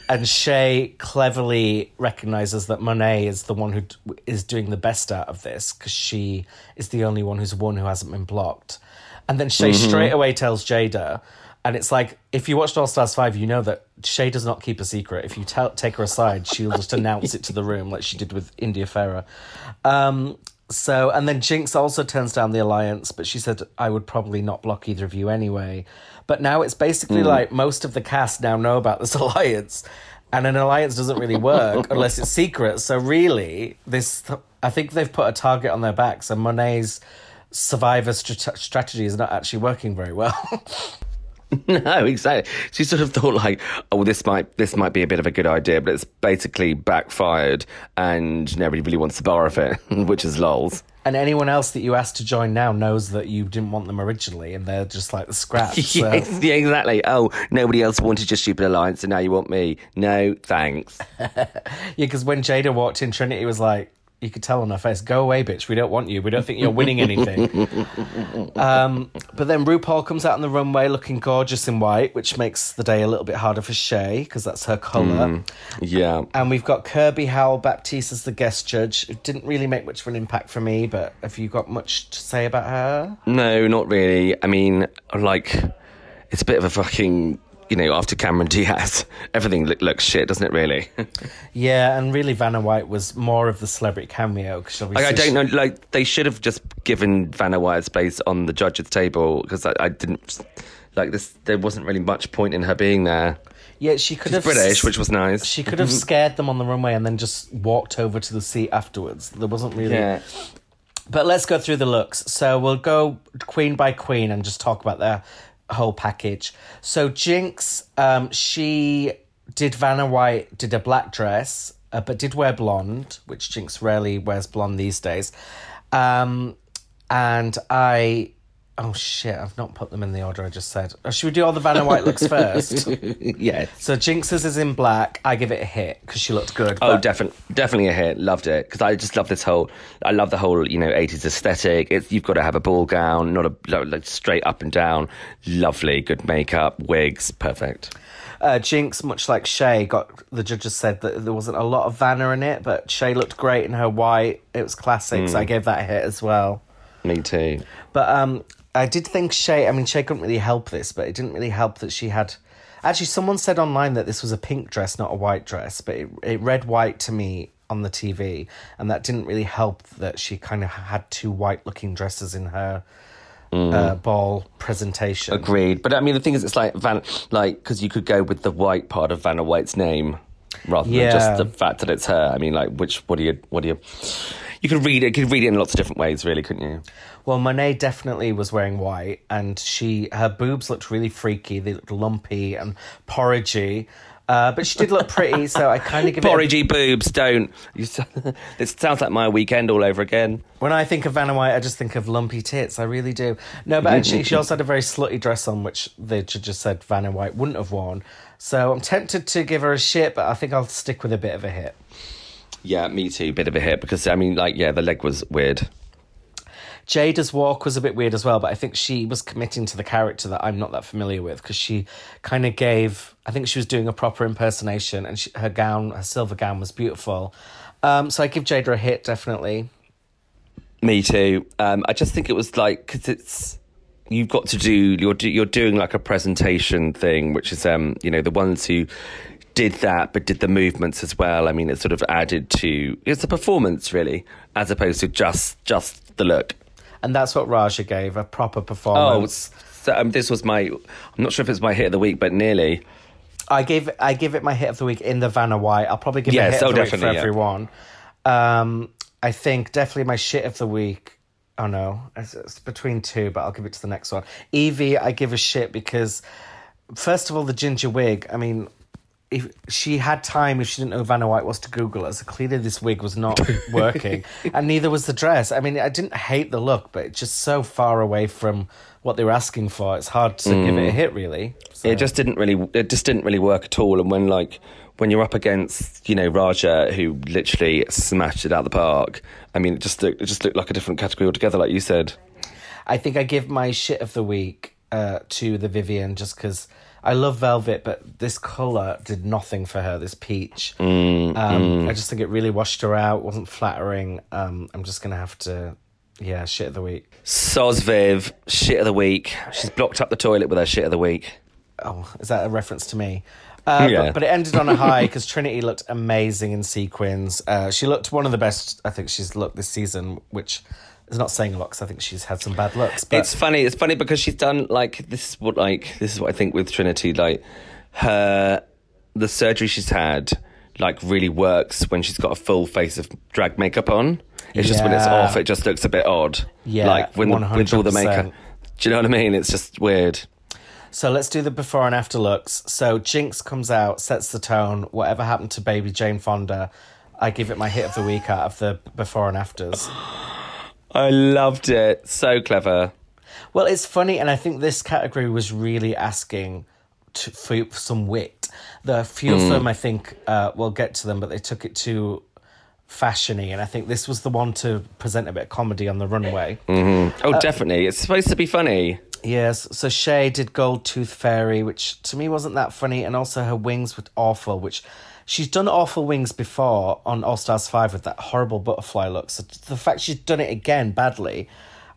[SPEAKER 2] and Shea cleverly recognizes that Monet is the one who is doing the best out of this because she is the only one who's won who hasn't been blocked. And then Shea straight away tells Jaida. And it's like, if you watched All Stars 5, you know that Shea does not keep a secret. If you tell, take her aside, she'll just announce it to the room like she did with India Ferrah. Um, so, and then Jinkx also turns down the alliance, but she said, I would probably not block either of you anyway. But now it's basically like most of the cast now know about this alliance, and an alliance doesn't really work unless it's secret. So, really, this, I think they've put a target on their backs, and Monet's survivor strat- strategy is not actually working very well.
[SPEAKER 4] No, exactly. She sort of thought like, oh, this might this might be a bit of a good idea, but it's basically backfired, and nobody really wants to borrow it, which is lols.
[SPEAKER 2] and anyone else that you ask to join now knows that you didn't want them originally, and they're just like the scraps. So.
[SPEAKER 4] yeah, yeah, exactly. Oh, nobody else wanted your stupid alliance, and now you want me? No, thanks.
[SPEAKER 2] Yeah, because when Jaida walked in, Trinity was like, you could tell on her face, "Go away, bitch. We don't want you. We don't think you're winning anything." um, but then RuPaul comes out on the runway looking gorgeous in white, which makes the day a little bit harder for Shea because that's her color.
[SPEAKER 4] Yeah.
[SPEAKER 2] And we've got Kirby Howell Baptiste as the guest judge. It didn't really make much of an impact for me, but have you got much to say about her?
[SPEAKER 4] No, not really. I mean, like, it's a bit of a fucking, you know, after Cameron Diaz, everything look, looks shit, doesn't it, really?
[SPEAKER 2] Yeah, and really Vanna White was more of the celebrity cameo because
[SPEAKER 4] Like, I don't know, like, they should have just given Vanna White space on the judges' table because I, I didn't, like, this, there wasn't really much point in her being there.
[SPEAKER 2] Yeah, she could
[SPEAKER 4] She's
[SPEAKER 2] have
[SPEAKER 4] British, which was nice.
[SPEAKER 2] She could have mm-hmm. scared them on the runway and then just walked over to the seat afterwards. There wasn't really.
[SPEAKER 4] Yeah.
[SPEAKER 2] But let's go through the looks. So we'll go queen by queen and just talk about their whole package. So Jinkx, um, she did Vanna White, did a black dress, uh, but did wear blonde, which Jinkx rarely wears blonde these days. Um, and I. Oh shit! I've not put them in the order I just said. Oh, should we do all the Vanna White looks first?
[SPEAKER 4] yes.
[SPEAKER 2] So Jinkx's is in black. I give it a hit because she looked good.
[SPEAKER 4] Oh,
[SPEAKER 2] but-
[SPEAKER 4] definitely, definitely a hit. Loved it because I just love this whole. I love the whole you know eighties aesthetic. It's you've got to have a ball gown, not a like, straight up and down. Lovely, good makeup, wigs, perfect.
[SPEAKER 2] Uh, Jinkx, much like Shea, got the judges said that there wasn't a lot of Vanna in it, but Shea looked great in her white. It was classic, so I gave that a hit as well.
[SPEAKER 4] Me too.
[SPEAKER 2] But um, I did think Shea. I mean, Shea couldn't really help this, but it didn't really help that she had. Actually, someone said online that this was a pink dress, not a white dress, but it, it read white to me on the TV, and that didn't really help that she kind of had two white looking dresses in her uh, ball presentation.
[SPEAKER 4] Agreed. But I mean, the thing is, it's like Van, like because you could go with the white part of Vanna White's name rather
[SPEAKER 2] Yeah.
[SPEAKER 4] than just the fact that it's her. I mean, like, which what do you what do you? You could read it. You could read it in lots of different ways, really, couldn't you?
[SPEAKER 2] Well, Monet definitely was wearing white, and she her boobs looked really freaky. They looked lumpy and porridgey, uh, but she did look pretty. so I kind of give it. a-
[SPEAKER 4] Porridgey boobs, don't. You, s- it sounds like my weekend all over again.
[SPEAKER 2] When I think of Vanna White, I just think of lumpy tits. I really do. No, but actually, she also had a very slutty dress on, which the judges said Vanna White wouldn't have worn. So I'm tempted to give her a shit, but I think I'll stick with a bit of a hit.
[SPEAKER 4] Yeah, me too. Bit of a hit because I mean, like, yeah, the leg was weird.
[SPEAKER 2] Jaida's walk was a bit weird as well, but I think she was committing to the character that I'm not that familiar with because she kind of gave. I think she was doing a proper impersonation, and she, her gown, her silver gown, was beautiful. Um, so I give Jaida a hit, definitely.
[SPEAKER 4] Me too. Um, I just think it was like because it's you've got to do you're do, you're doing like a presentation thing, which is um you know the ones who did that but did the movements as well. I mean, it sort of added to it's a performance really, as opposed to just just the look.
[SPEAKER 2] And that's what Raja gave a proper performance.
[SPEAKER 4] Oh, so, um, this was my. I'm not sure if it's my hit of the week, but nearly.
[SPEAKER 2] I gave I give it my hit of the week in the Vanna White. I'll probably give it a hit
[SPEAKER 4] oh,
[SPEAKER 2] of the week for
[SPEAKER 4] yeah.
[SPEAKER 2] everyone. Um, I think definitely my shit of the week. Oh no, it's, it's between two, but I'll give it to the next one. Evie, I give a shit because first of all, the ginger wig. I mean, if she had time, if she didn't know Vanna White was to Google it, so clearly this wig was not working, and neither was the dress. I mean, I didn't hate the look, but it's just so far away from what they were asking for. It's hard to give it a hit, really. So-
[SPEAKER 4] It just didn't really. It just didn't really work at all. And when like when you're up against you know Raja, who literally smashed it out the park. I mean, it just looked, it just looked like a different category altogether, like you said.
[SPEAKER 2] I think I give my shit of the week uh, to the Vivienne just because I love Velvet, but this color did nothing for her. This peach,
[SPEAKER 4] Mm,
[SPEAKER 2] um, I just think it really washed her out. wasn't flattering. Um, I'm just gonna have to, yeah, shit of the week.
[SPEAKER 4] Sosviv, shit of the week. She's blocked up the toilet with her shit of the week.
[SPEAKER 2] Oh, is that a reference to me? Uh,
[SPEAKER 4] Yeah.
[SPEAKER 2] but, but it ended on a high because Trinity looked amazing in sequins. Uh, she looked one of the best I think she's looked this season, which is not saying a lot because I think she's had some bad looks. But
[SPEAKER 4] It's funny. It's funny because she's done like this is what like this is what I think with Trinity like her the surgery she's had like really works when she's got a full face of drag makeup on. It's just when it's off, it just looks a bit odd.
[SPEAKER 2] Yeah,
[SPEAKER 4] like when the, with all the
[SPEAKER 2] 100%.
[SPEAKER 4] makeup. Do you know what I mean? It's just weird.
[SPEAKER 2] So let's do the before and after looks. So Jinkx comes out, sets the tone. Whatever happened to baby Jane Fonda, I give it my hit of the week out of the before and afters.
[SPEAKER 4] I loved it. So clever.
[SPEAKER 2] Well, it's funny, and I think this category was really asking to, for some wit. The few of hmm. them, I think, uh, we'll get to them, but they took it to fashiony, and I think this was the one to present a bit of comedy on the runway. Mm-hmm.
[SPEAKER 4] Oh, uh, definitely. It's supposed to be funny.
[SPEAKER 2] Yes, so Shea did Gold Tooth Fairy, which to me wasn't that funny, and also her wings were awful, which she's done awful wings before on All Stars 5 with that horrible butterfly look. So the fact she's done it again badly,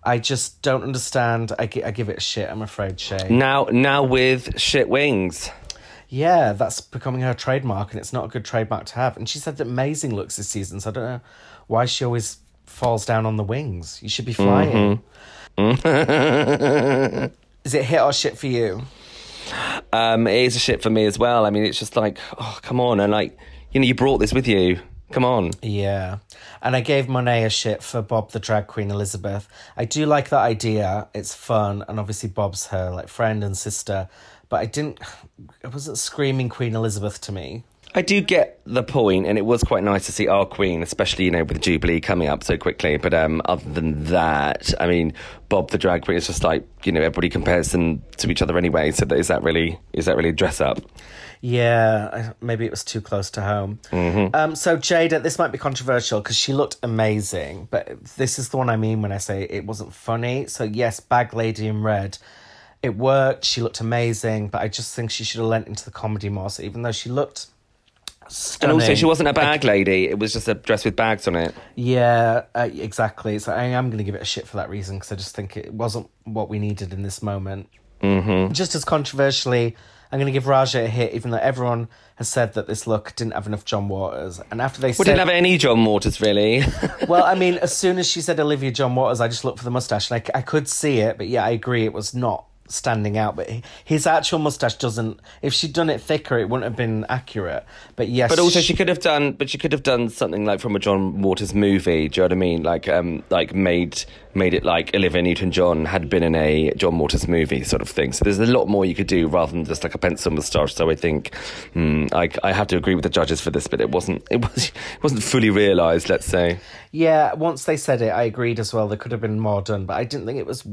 [SPEAKER 2] I just don't understand. I, gi- I give it a shit, I'm afraid, Shea.
[SPEAKER 4] Now, now with shit wings.
[SPEAKER 2] Yeah, that's becoming her trademark, and it's not a good trademark to have. And she's had amazing looks this season, so I don't know why she always falls down on the wings. You should be flying. Mm-hmm. Mm. Is it hit or shit for you?
[SPEAKER 4] Um, it is a shit for me as well. I mean, it's just like, oh, come on. And like, you know, you brought this with you. Come on.
[SPEAKER 2] Yeah. And I gave Monet a shit for Bob the drag queen Elizabeth. I do like that idea. It's fun. And obviously Bob's her like friend and sister. But I didn't it wasn't screaming Queen Elizabeth to me.
[SPEAKER 4] I do get the point, and it was quite nice to see our queen, especially you know with Jubilee coming up so quickly. But um, other than that, I mean, Bob the drag queen is just like you know everybody compares them to each other anyway. So that, is that really is that really dress up?
[SPEAKER 2] Yeah, maybe it was too close to home. Um, so Jaida, this might be controversial because she looked amazing, but this is the one I mean when I say it wasn't funny. So yes, Bag Lady in Red, it worked. She looked amazing, but I just think she should have lent into the comedy more. So even though she looked
[SPEAKER 4] And also, she wasn't a bag lady; it was just a dress with bags on it.
[SPEAKER 2] Yeah, uh, exactly. So I am going to give it a shit for that reason because I just think it wasn't what we needed in this moment. Mm-hmm. Just as controversially, I'm going to give Raja a hit, even though everyone has said that this look didn't have enough John Waters. And after they said
[SPEAKER 4] We
[SPEAKER 2] said,
[SPEAKER 4] didn't have any John Waters really.
[SPEAKER 2] well, I mean, as soon as she said Olivia John Waters, I just looked for the mustache, and I, I could see it. But yeah, I agree, it was not standing out. But his actual mustache doesn't. If she'd done it thicker, it wouldn't have been accurate. But yes,
[SPEAKER 4] But also, she could have done. But she could have done something like from a John Waters movie. Do you know what I mean? Like, um, like made made it like Olivia Newton-John had been in a John Waters movie, sort of thing. So there's a lot more you could do rather than just like a pencil moustache. So I think, hmm, I, I have to agree with the judges for this, but it wasn't. It was. It wasn't fully realised. Let's say.
[SPEAKER 2] Yeah, once they said it, I agreed as well. There could have been more done, but I didn't think it was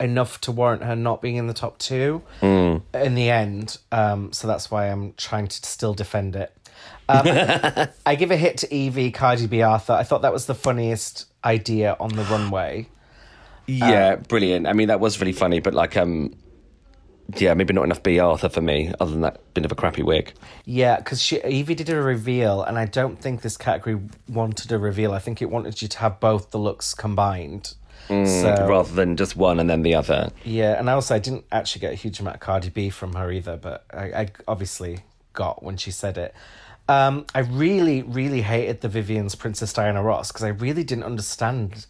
[SPEAKER 2] enough to warrant her not being in the top two in the end. Um, so that's why I'm trying to still defend it. Um, I give a hit to Yvie, Cardi B, Arthur. I thought that was the funniest idea on the runway.
[SPEAKER 4] Yeah, brilliant. I mean, that was really funny, but like, um, yeah, maybe not enough Bea Arthur for me. Other than that bit of a crappy wig.
[SPEAKER 2] Yeah, because Yvie did a reveal, and I don't think this category wanted a reveal. I think it wanted you to have both the looks combined. So,
[SPEAKER 4] rather than just one and then the other.
[SPEAKER 2] Yeah, and also I didn't actually get a huge amount of Cardi B from her either, but I, I obviously got when she said it. Um, I really, really hated the Vivienne's Princess Diana Ross because I really didn't understand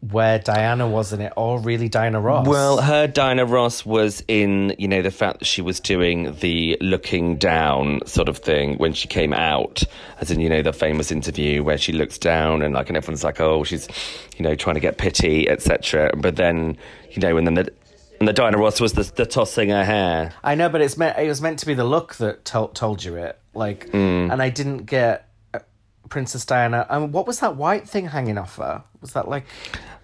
[SPEAKER 2] where Diana was in it, or really Diana Ross.
[SPEAKER 4] Well, her Diana Ross was in, you know, the fact that she was doing the looking down sort of thing when she came out, as in, you know, the famous interview where she looks down and like, and everyone's like, oh, she's, you know, trying to get pity, etc. But then, you know, and then the and the Diana Ross was the, the tossing her hair.
[SPEAKER 2] I know, but it's meant it was meant to be the look that told told you it. Like,
[SPEAKER 4] Mm.
[SPEAKER 2] and I didn't get uh, Princess Diana. And what was that white thing hanging off her? Was that like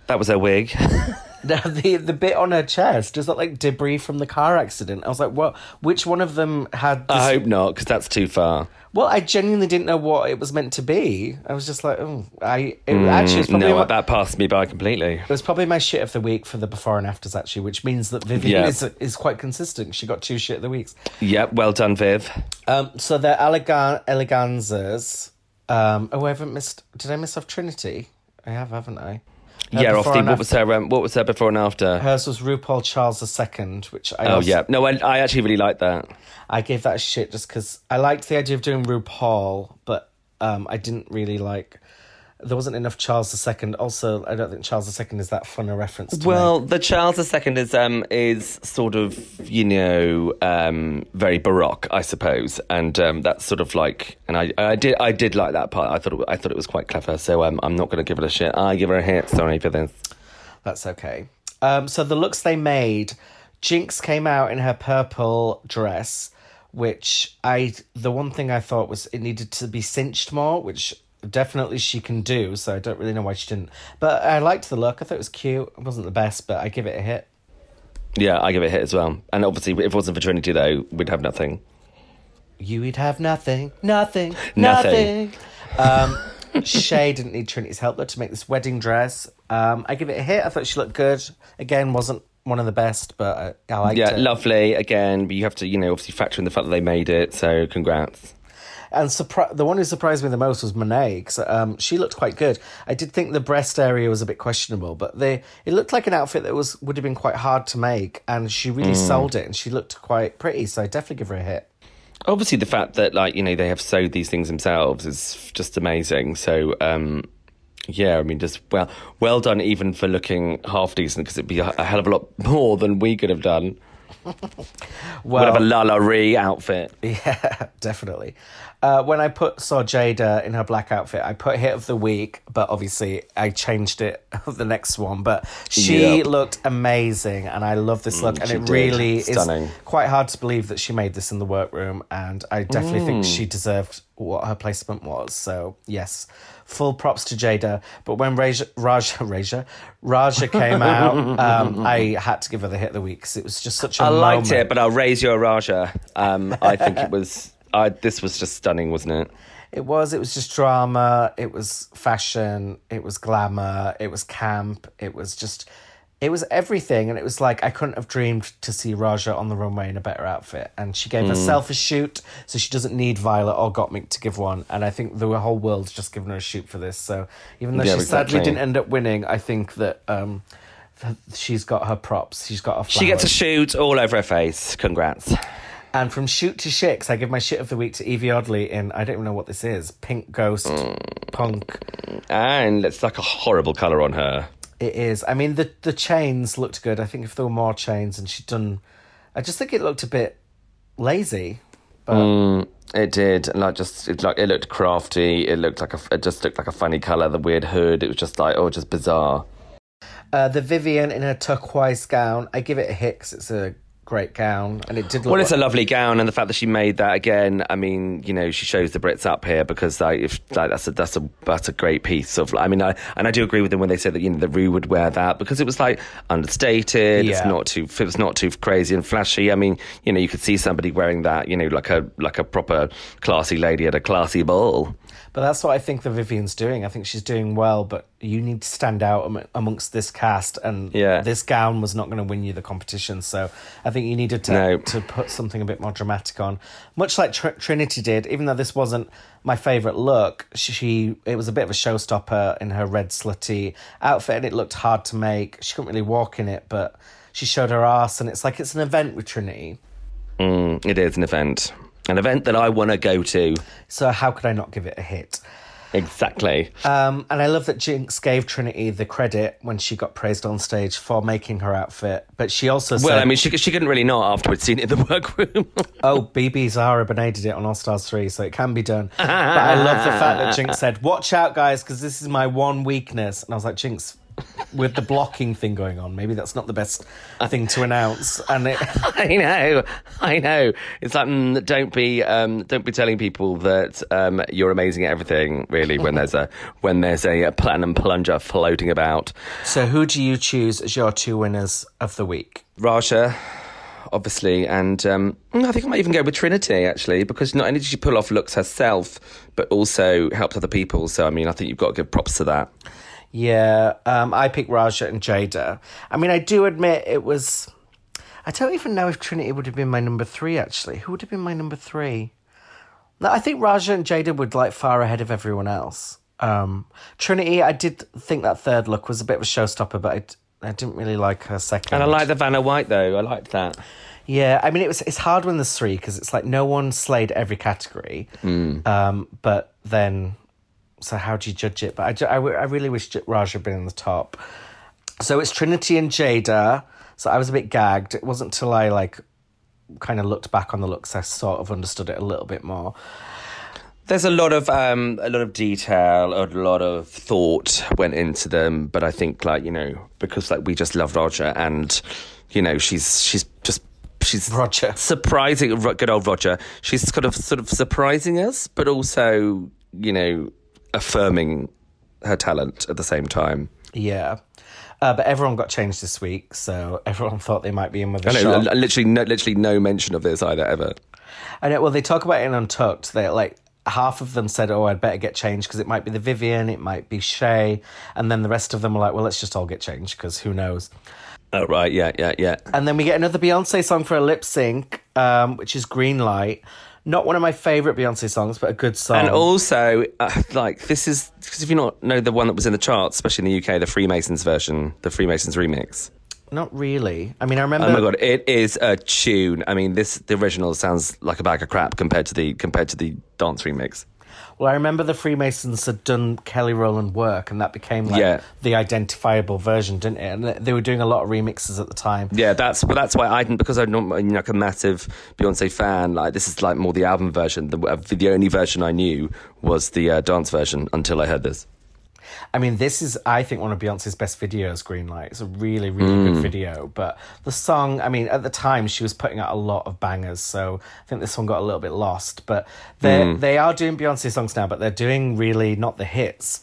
[SPEAKER 4] That was her wig.
[SPEAKER 2] the the, the bit on her chest? Is that like debris from the car accident? I was like, what? Which one of them had? This?
[SPEAKER 4] I hope not, because that's too far.
[SPEAKER 2] well, I genuinely didn't know what it was meant to be. I was just like, oh, I it, actually it's probably
[SPEAKER 4] Mm, No,
[SPEAKER 2] my,
[SPEAKER 4] that passed me by completely.
[SPEAKER 2] it was probably my shit of the week for the before and afters actually, which means that Vivienne
[SPEAKER 4] Yeah.
[SPEAKER 2] is is quite consistent. She got two shit of the weeks.
[SPEAKER 4] Yep, well done, Viv.
[SPEAKER 2] Um, so they're elegan- eleganzas. Um, oh, I haven't missed. Did I miss off Trinity? I have, haven't I?
[SPEAKER 4] Yeah, off the, what was
[SPEAKER 2] after-
[SPEAKER 4] her? Um, what was her before and after?
[SPEAKER 2] Hers was RuPaul Charles II, which I
[SPEAKER 4] oh
[SPEAKER 2] also,
[SPEAKER 4] yeah, no, I, I actually really like that.
[SPEAKER 2] I gave that a shit just because I liked the idea of doing RuPaul, but um, I didn't really like. There wasn't enough Charles II. Also, I don't think Charles II is that fun a reference. To
[SPEAKER 4] Well, the Charles II is um is sort of you know um very baroque, I suppose, and um that's sort of like, and I I did I did like that part. I thought it, I thought it was quite clever. So um, I'm not going to give it a shit. I give her a hit. Sorry for this.
[SPEAKER 2] That's okay. Um, so the looks they made, Jinkx came out in her purple dress, which I the one thing I thought was it needed to be cinched more, which definitely she can do. So I don't really know why she didn't. But I liked the look. I thought it was cute. It wasn't the best, but I give it a hit.
[SPEAKER 4] Yeah, I give it a hit as well. And obviously, if it wasn't for Trinity though, we'd have nothing.
[SPEAKER 2] You would have nothing, nothing,
[SPEAKER 4] Nothing.
[SPEAKER 2] nothing. um, Shea didn't need Trinity's help though to make this wedding dress. Um, I give it a hit. I thought she looked good. Again, wasn't one of the best, but I, I liked
[SPEAKER 4] Yeah,
[SPEAKER 2] it.
[SPEAKER 4] lovely. Again, but you have to, you know, obviously factor in the fact that they made it. So congrats.
[SPEAKER 2] And surpri- the one who surprised me the most was Monet because um, she looked quite good. I did think the breast area was a bit questionable, but they it looked like an outfit that was would have been quite hard to make, and she really sold it, and she looked quite pretty. So I definitely give her a hit.
[SPEAKER 4] Obviously, the fact that like you know they have sewed these things themselves is just amazing. So um, yeah, I mean, just well, well done even for looking half decent because it'd be a, a hell of a lot more than we could have done.
[SPEAKER 2] Well,
[SPEAKER 4] Whatever LaLaRi outfit.
[SPEAKER 2] Yeah, definitely. Uh, when I put saw Jaida in her black outfit, I put hit of the week, but obviously I changed it of the next one. But she
[SPEAKER 4] Yep.
[SPEAKER 2] looked amazing, and I love this look. and it
[SPEAKER 4] did.
[SPEAKER 2] really
[SPEAKER 4] Stunning.
[SPEAKER 2] is quite hard to believe that she made this in the workroom. And I definitely
[SPEAKER 4] Mm.
[SPEAKER 2] think she deserved what her placement was. So yes, full props to Jaida. But when Raja, Raja, Raja, Raja came out, um, I had to give her the hit of the week because it was just such a
[SPEAKER 4] I liked it, but I'll raise your Raja. Um, I think it was. I, this was just stunning, wasn't it?
[SPEAKER 2] It was. It was just drama. It was fashion. It was glamour. It was camp. It was just. It was everything, and it was like I couldn't have dreamed to see Raja on the runway in a better outfit. And she gave herself a shoot, so she doesn't need Violet or Gottmik to give one. And I think the whole world's just given her a shoot for this. So even though
[SPEAKER 4] Yeah,
[SPEAKER 2] she sadly didn't end up winning, I think that um, she's got her props. She's got her.
[SPEAKER 4] She gets a shoot all over her face. Congrats.
[SPEAKER 2] And from shoot to shits, I give my shit of the week to Yvie Oddly in I don't even know what this is. Pink Ghost
[SPEAKER 4] Hmm.
[SPEAKER 2] Punk.
[SPEAKER 4] And it's like a horrible colour on her.
[SPEAKER 2] It is. I mean, the the chains looked good. I think if there were more chains and she'd done, I just think it looked a bit lazy. But
[SPEAKER 4] Mm, it did, and like just it like it looked crafty. It looked like a it just looked like a funny color. The weird hood. It was just like oh, just bizarre.
[SPEAKER 2] uh, the Vivienne in her turquoise gown, I give it a Hicks. it's a great gown and it did look.
[SPEAKER 4] Well, it's a lovely gown, and the fact that she made that again. I mean, you know, she shows the Brits up here because like, if like, that's a that's a that's a great piece of. I mean, I and I do agree with them when they say that you know the Ru would wear that because it was like understated. It's
[SPEAKER 2] Yeah.
[SPEAKER 4] not too it was not too crazy and flashy. I mean, you know, you could see somebody wearing that, you know, like a like a proper classy lady at a classy ball.
[SPEAKER 2] But that's what I think the Vivienne's doing. I think she's doing well, but you need to stand out am- amongst this cast, and
[SPEAKER 4] Yeah.
[SPEAKER 2] this gown was not going to win you the competition. So I think you needed to
[SPEAKER 4] No.
[SPEAKER 2] to put something a bit more dramatic on, much like Tr- Trinity did. Even though this wasn't my favorite look, she it was a bit of a showstopper in her red slutty outfit, and it looked hard to make. She couldn't really walk in it, but she showed her ass, and it's like it's an event with Trinity.
[SPEAKER 4] Mm, it is an event, an event that I want to go to.
[SPEAKER 2] So how could I not give it a hit?
[SPEAKER 4] Exactly.
[SPEAKER 2] Um, and I love that Jinkx gave Trinity the credit when she got praised on stage for making her outfit. But she also said,
[SPEAKER 4] well, I mean, she she couldn't really not after we'd seen it in the workroom.
[SPEAKER 2] "Oh, BeBe Zahara Benet did it on All Stars three, so it can be done." but I love the fact that Jinkx said, "Watch out, guys, because this is my one weakness." And I was like, "Jinkx." With the blocking thing going on, maybe that's not the best thing to announce. And it,
[SPEAKER 4] I know, I know. It's like mm, don't be um, don't be telling people that um, you're amazing at everything. Really, when there's a when there's a platinum plunger floating about.
[SPEAKER 2] so, who do you choose as your two winners of the week?
[SPEAKER 4] Raja, obviously, and um, I think I might even go with Trinity actually, because not only did she pull off looks herself, but also helped other people. So I mean, I think you've got to give props to that.
[SPEAKER 2] Yeah, um, I picked Raja and Jaida. I mean, I do admit it was. I don't even know if Trinity would have been my number three. Actually, who would have been my number three? No, I think Raja and Jaida would like far ahead of everyone else. Um, Trinity, I did think that third look was a bit of a showstopper, but I didn't really like her second.
[SPEAKER 4] And I like the Vanna White though. I liked that.
[SPEAKER 2] Yeah, I mean, it was it's hard when there's three because it's like no one slayed every category. Um, but then, so how do you judge it? But I, I, I really wish Raj had been in the top. So it's Trinity and Jaida. So I was a bit gagged. It wasn't till I like kind of looked back on the looks I sort of understood it a little bit more.
[SPEAKER 4] There's a lot of um, a lot of detail, a lot of thought went into them, but I think like you know because like we just love Raja, and you know she's she's just she's
[SPEAKER 2] Raja.
[SPEAKER 4] surprising. Good old Raja. She's kind of sort of surprising us, but also you know affirming her talent at the same time.
[SPEAKER 2] Yeah. Uh, but everyone got changed this week, so everyone thought they might be in with a
[SPEAKER 4] I know,
[SPEAKER 2] shot.
[SPEAKER 4] literally, no, literally no mention of this either ever.
[SPEAKER 2] I know. Well, they talk about it in Untucked. They like half of them said, "Oh, I'd better get changed because it might be the Vivienne, it might be Shea," and then the rest of them were like, "Well, let's just all get changed because who knows."
[SPEAKER 4] Oh right, yeah, yeah, yeah.
[SPEAKER 2] And then we get another Beyonce song for a lip sync, um, which is Green Light. Not one of my favorite Beyonce songs, but a good song.
[SPEAKER 4] And also, uh, like this is because if you not know the one that was in the charts, especially in the UK, the Freemasons version, the Freemasons remix.
[SPEAKER 2] Not really. I mean, I remember.
[SPEAKER 4] Oh my god, it is a tune. I mean, this the original sounds like a bag of crap compared to the compared to the dance remix.
[SPEAKER 2] Well, I remember the Freemasons had done Kelly Rowland work, and that became like
[SPEAKER 4] Yeah.
[SPEAKER 2] the identifiable version, didn't it? And they were doing a lot of remixes at the time.
[SPEAKER 4] Yeah, that's but that's why I didn't because I'm not you know, like a massive Beyonce fan. Like this is like more the album version. The the only version I knew was the uh, dance version until I heard this.
[SPEAKER 2] I mean, this is, I think, one of Beyonce's best videos, Greenlight. It's a really, really
[SPEAKER 4] Mm.
[SPEAKER 2] good video. But the song, I mean, at the time, she was putting out a lot of bangers. So I think this one got a little bit lost. But they
[SPEAKER 4] Mm.
[SPEAKER 2] they are doing Beyonce songs now, but they're doing really not the hits.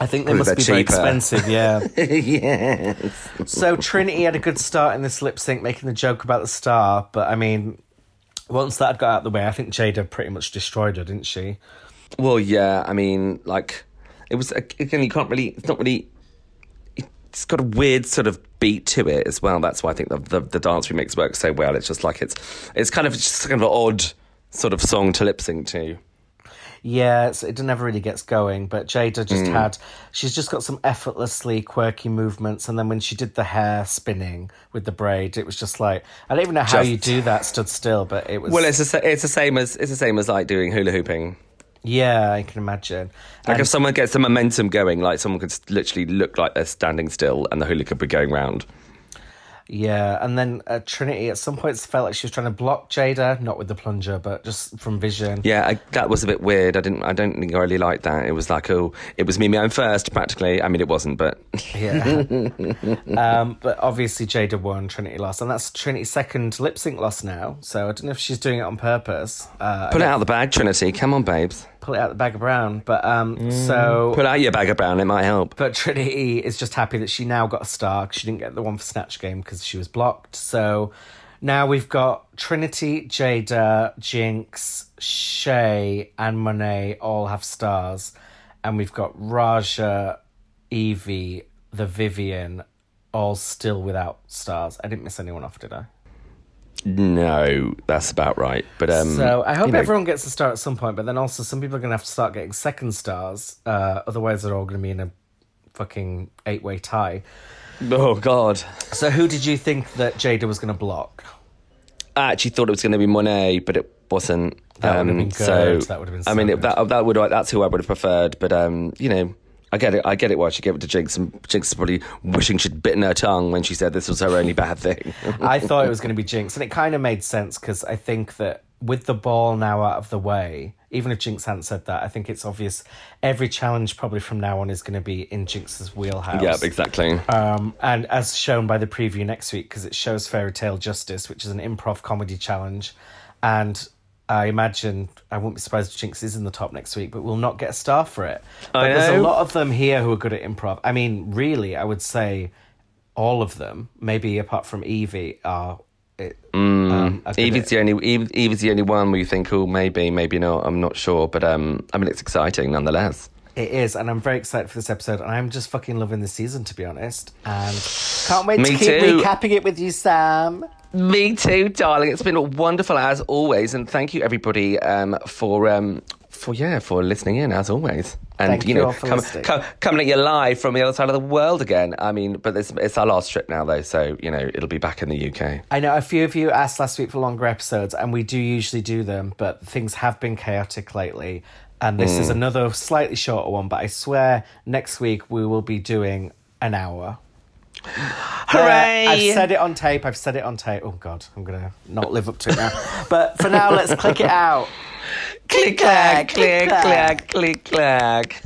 [SPEAKER 2] I think they must be very expensive, yeah.
[SPEAKER 4] yes.
[SPEAKER 2] so Trinity had a good start in this lip sync, making the joke about the star. But I mean, once that got out of the way, I think Jaida pretty much destroyed her, didn't she?
[SPEAKER 4] Well, yeah. I mean, like it was again. You can't really. It's not really. It's got a weird sort of beat to it as well. That's why I think the the, the dance remix works so well. It's just like it's it's kind of just kind of an odd sort of song to lip sync to.
[SPEAKER 2] Yeah, it's, it never really gets going. But Jaida just
[SPEAKER 4] Mm.
[SPEAKER 2] had, she's just got some effortlessly quirky movements. And then when she did the hair spinning with the braid, it was just like, I don't even know how
[SPEAKER 4] Just-
[SPEAKER 2] you do that stood still, but it was.
[SPEAKER 4] Well, it's the it's the same as it's the same as like doing hula hooping.
[SPEAKER 2] Yeah, I can imagine.
[SPEAKER 4] Like
[SPEAKER 2] And-
[SPEAKER 4] if someone gets the momentum going, like someone could literally look like they're standing still, and the hula could be going round.
[SPEAKER 2] Yeah, and then uh, Trinity at some points felt like she was trying to block Jaida, not with the plunger, but just from vision.
[SPEAKER 4] Yeah, I, that was a bit weird. I didn't. I don't think I really liked that. It was like, oh, it was me, me, I'm first, practically. I mean, it wasn't, but
[SPEAKER 2] Yeah. um, but obviously Jaida won, Trinity lost, and that's Trinity's second lip sync loss now. So I don't know if she's doing it on purpose. Uh,
[SPEAKER 4] pull it out of the bag, Trinity. Come on, babes.
[SPEAKER 2] Pull it out the bag of brown. But um, so
[SPEAKER 4] Pull out your bag of brown. It might help.
[SPEAKER 2] But Trinity is just happy that she now got a star she didn't get the one for Snatch Game because she was blocked. So now we've got Trinity, Jaida, Jinkx, Shea, and Monet all have stars. And we've got Raja, Yvie, the Vivienne, all still without stars. I didn't miss anyone off, did I?
[SPEAKER 4] No, that's about right. But um,
[SPEAKER 2] So I hope
[SPEAKER 4] you know,
[SPEAKER 2] everyone gets a star at some point, but then also some people are going to have to start getting second stars. Uh, otherwise, they're all going to be in a fucking eight way tie.
[SPEAKER 4] Oh God,
[SPEAKER 2] So who did you think that Jaida was going to block?
[SPEAKER 4] I actually thought it was going to be Monet, but it wasn't.
[SPEAKER 2] That would have
[SPEAKER 4] Um,
[SPEAKER 2] been
[SPEAKER 4] So
[SPEAKER 2] good. That would have been
[SPEAKER 4] I mean, it, that that would that's who I would have preferred. But um, you know. I get it. I get it. Why she gave it to Jinkx, and Jinkx is probably wishing she'd bitten her tongue when she said this was her only bad thing.
[SPEAKER 2] I thought it was going to be Jinkx, and it kind of made sense because I think that with the ball now out of the way, even if Jinkx hadn't said that, I think it's obvious every challenge probably from now on is going to be in Jinkx's wheelhouse.
[SPEAKER 4] yeah, exactly.
[SPEAKER 2] Um, and as shown by the preview next week, because it shows Fairy Tale Justice, which is an improv comedy challenge, and I imagine I wouldn't be surprised if Jinkx is in the top next week, but we'll not get a star for it. But
[SPEAKER 4] I
[SPEAKER 2] there's a lot of them here who are good at improv. I mean, really, I would say all of them, maybe apart from Yvie, are. It, um, are
[SPEAKER 4] Yvie's
[SPEAKER 2] at-
[SPEAKER 4] the only Eve, Yvie's the only one where you think, oh, maybe, maybe not. I'm not sure, but um, I mean, it's exciting nonetheless.
[SPEAKER 2] It is, and I'm very excited for this episode, and I'm just fucking loving this season, to be honest. And can't wait
[SPEAKER 4] Me
[SPEAKER 2] to keep
[SPEAKER 4] too.
[SPEAKER 2] recapping it with you, Sam.
[SPEAKER 4] Me too, darling. It's been wonderful as always, and thank you everybody um, for um, for yeah for listening in as always. And
[SPEAKER 2] Thank
[SPEAKER 4] you know, come, come, coming at you live from the other side of the world again. I mean, but it's, it's our last trip now, though, so you know it'll be back in the UK.
[SPEAKER 2] I know a few of you asked last week for longer episodes, and we do usually do them, but things have been chaotic lately. And this
[SPEAKER 4] Hmm.
[SPEAKER 2] is another slightly shorter one, but I swear next week we will be doing an hour.
[SPEAKER 4] Hooray!
[SPEAKER 2] Uh, I've said it on tape. I've said it on tape. Oh, God, I'm going to not live up to it now. but for now, let's click it out.
[SPEAKER 4] click clack, click clack, click clack.